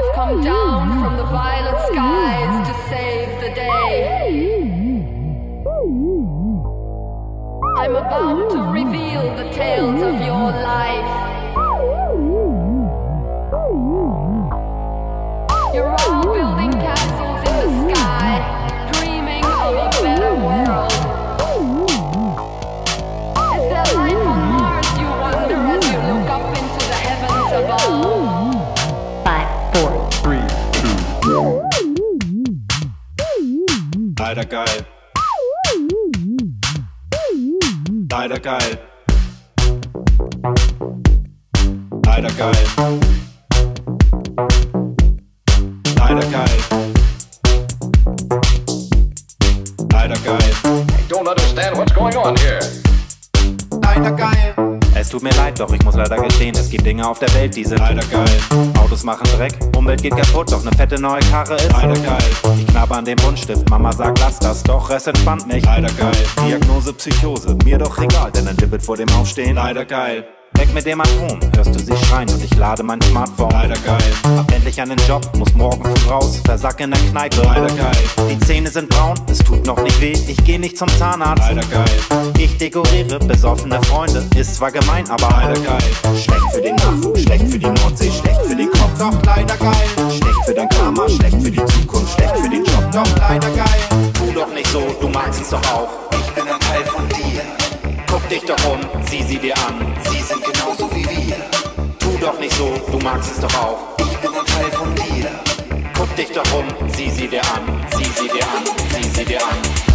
I've come down from the violet skies to save the day. I'm about to reveal the tales of your life. You're all building geil. Leider geil. Leider geil. Leider geil. Leider geil. I don't understand what's going on here. Leider geil. Es tut mir leid, doch ich muss leider gestehen, es gibt Dinge auf der Welt, die sind Leider geil. Autos machen Dreck, Umwelt geht kaputt, doch ne fette neue Karre ist Leider geil. Ich knabber an dem Buntstift, Mama sagt lass das, doch es entspannt mich Leider geil. Diagnose Psychose, mir doch egal, denn ein Dibbet vor dem Aufstehen Leider geil. Weg mit dem Atom, hörst du sie schreien und ich lade mein Smartphone Leider geil. Hab endlich einen Job, muss morgen früh raus, versack in der Kneipe Leider geil. Die Zähne sind braun, es tut noch nicht weh, ich geh nicht zum Zahnarzt Leider geil. Ich dekoriere besoffene Freunde, ist zwar gemein, aber Leider geil. Schlecht für den Nachwuchs, schlecht für die Nordsee, schlecht für den Kopf, Doch leider geil. schlecht für dein Karma, schlecht für die Zukunft, schlecht für den Job. Doch leider geil. Tu doch nicht so, du magst es doch auch. Ich bin ein Teil von dir. Guck dich doch um, sieh sie dir an. Sie sind genauso wie wir. Tu doch nicht so, du magst es doch auch. Ich bin ein Teil von dir. Guck dich doch um, sieh sie dir an. Sieh sie dir an, sieh sie dir an.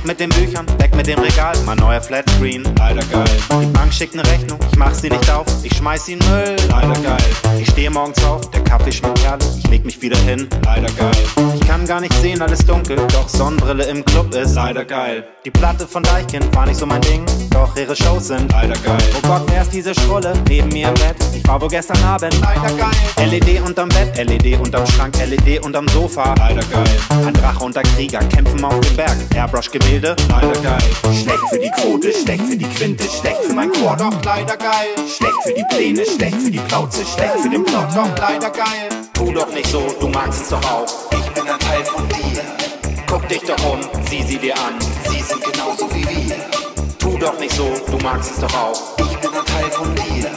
Weg mit den Büchern, weg mit dem Regal, mein neuer Flatscreen. Leider geil. Die Bank schickt ne Rechnung, ich mach sie nicht auf, ich schmeiß sie in Müll. Leider geil. Ich stehe morgens auf, der Kaffee schmeckt herrlich, ich leg mich wieder hin. Leider geil. Ich kann gar nicht sehen, alles dunkel, doch Sonnenbrille im Club ist. Leider geil. Die Platte von Deichkind war nicht so mein Ding, doch ihre Shows sind. Leider geil. Oh Gott, wer ist diese Schrulle neben mir im Bett? Ich war wohl gestern Abend. Leider geil. LED unterm Bett, LED unterm Schrank, LED unterm Sofa. Leider geil. Ein Drache und ein Krieger kämpfen auf dem Berg. Airbrush-Gemälde. Leider geil. Schlecht für die Quote, schlecht für die Quinte, schlecht für mein Chor. Doch leider geil. Schlecht für die Pläne, schlecht für die Plauze, schlecht für den Plot. Doch leider geil. Tu doch nicht so, du magst es doch auch. Ich bin ein Teil von dir. Guck dich doch um, sieh sie dir an. Sie sind genauso wie wir. Tu doch nicht so, du magst es doch auch. Ich bin ein Teil von dir.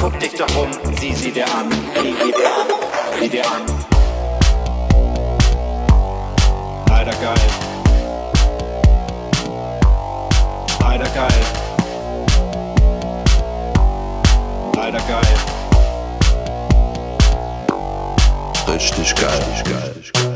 Guck dich doch um, sieh sie dir an. Sieh sie dir an, sieh dir an. Leider geil. Leider geil. Leider geil. Richtig geil. geil, geil.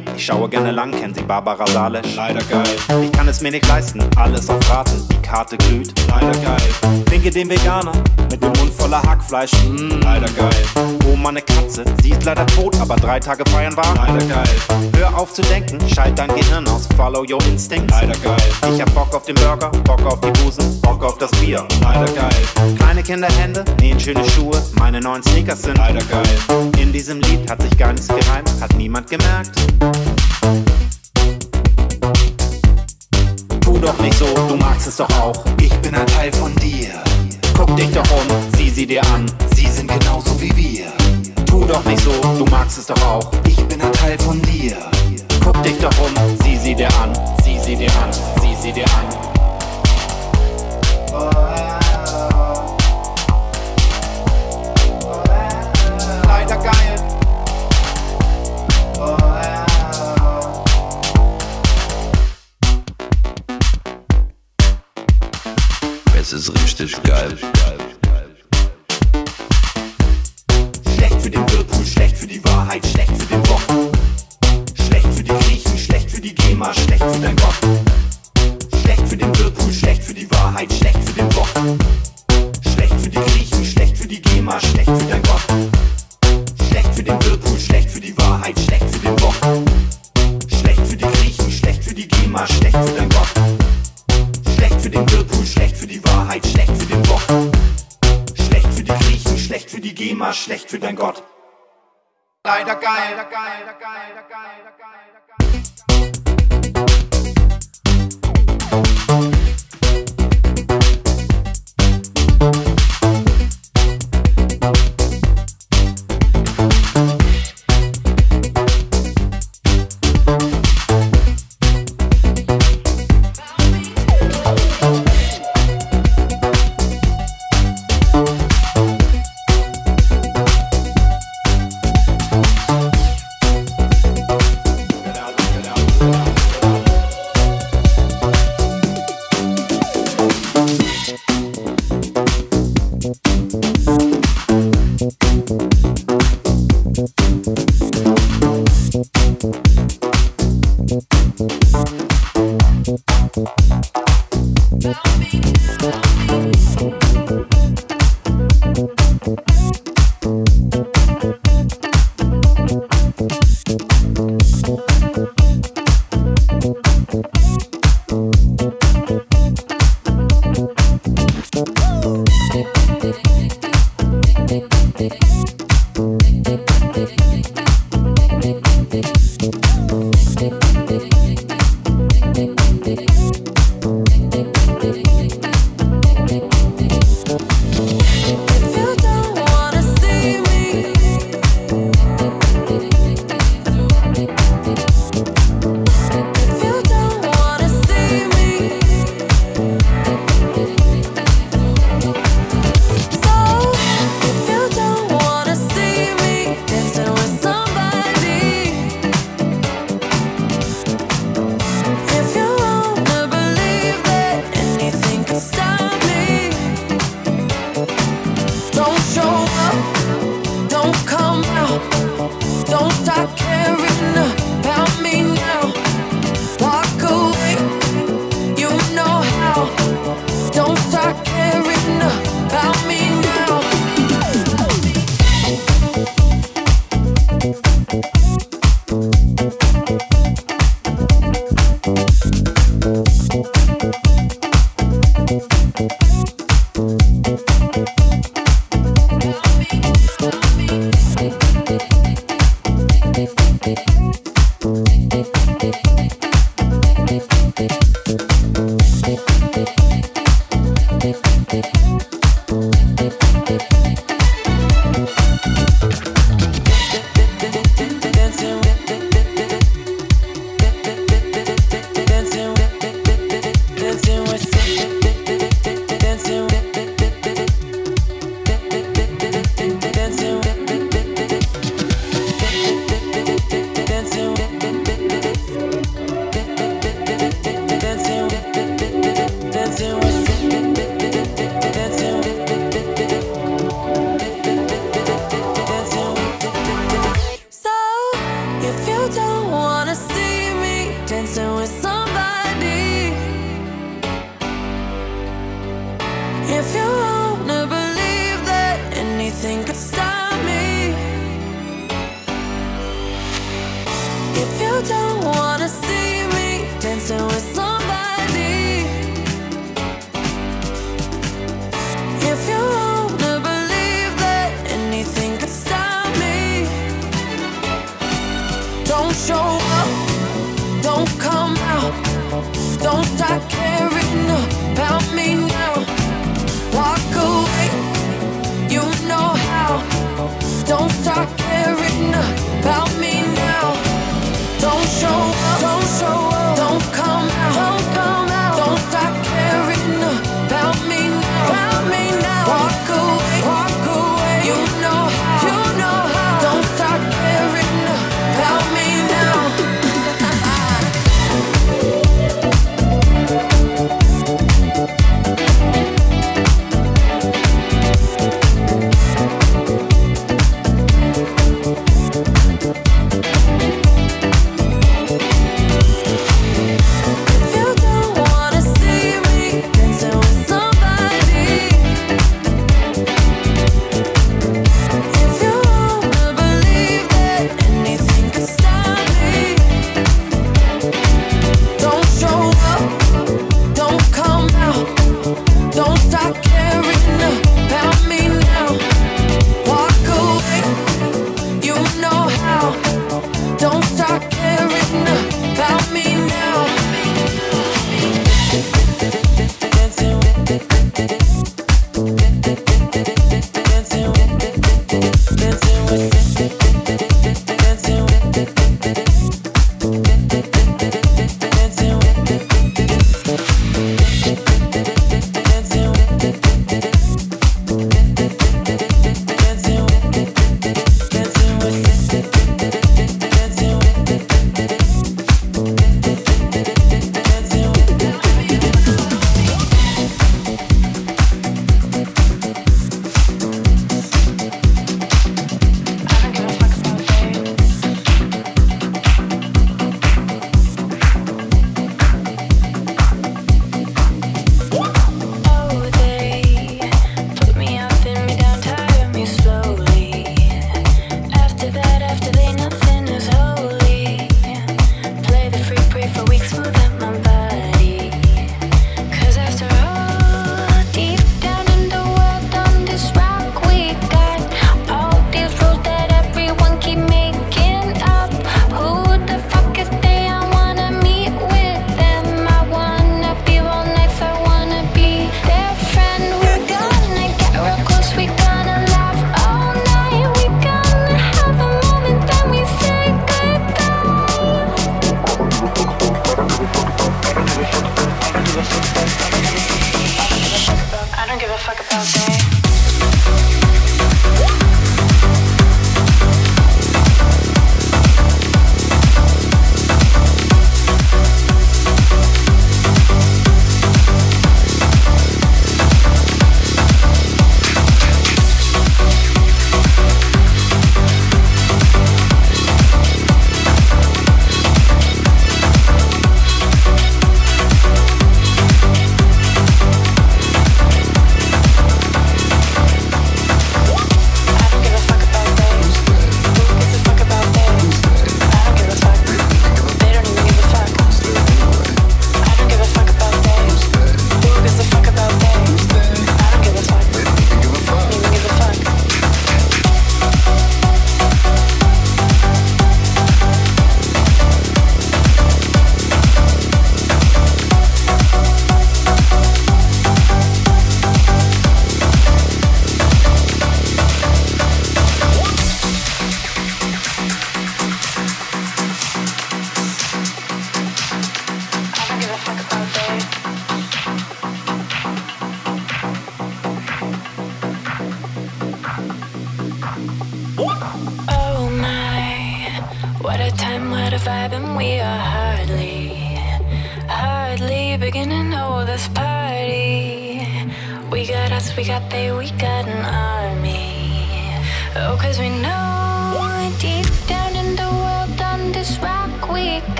Viel, ich schaue gerne lang, kennt sie Barbara Salisch. Leider geil. Ich kann es mir nicht leisten, alles auf Raten, Karte glüht. Leider geil. Winke dem Veganer mit dem Mund voller Hackfleisch. Mm. Leider geil. Oh, meine Katze, sie ist leider tot, aber drei Tage feiern war. Leider geil. Hör auf zu denken, schalt dein Gehirn aus, follow your instincts. Leider geil. Ich hab Bock auf den Burger, Bock auf die Busen, Bock auf das Bier. Leider geil. Kleine Kinderhände, nähen schöne Schuhe, meine neuen Sneakers sind. Leider geil. In diesem Lied hat sich gar nichts gereimt, hat niemand gemerkt. Doch nicht so, du magst es doch auch. Ich bin ein Teil von dir. Guck dich doch um, sieh sie dir an. Sie sind genauso wie wir. Tu doch nicht so, du magst es doch auch. Ich bin ein Teil von dir. Guck dich doch um, sieh sie dir an. Sieh sie dir an, sieh sie dir an. Leider ist richtig geil. Schlecht für den Whirlpool, schlecht für die Wahrheit, schlecht für den Bock. Schlecht für die Griechen, schlecht für die GEMA, schlecht für dein Gott. caia, caia, caia. Música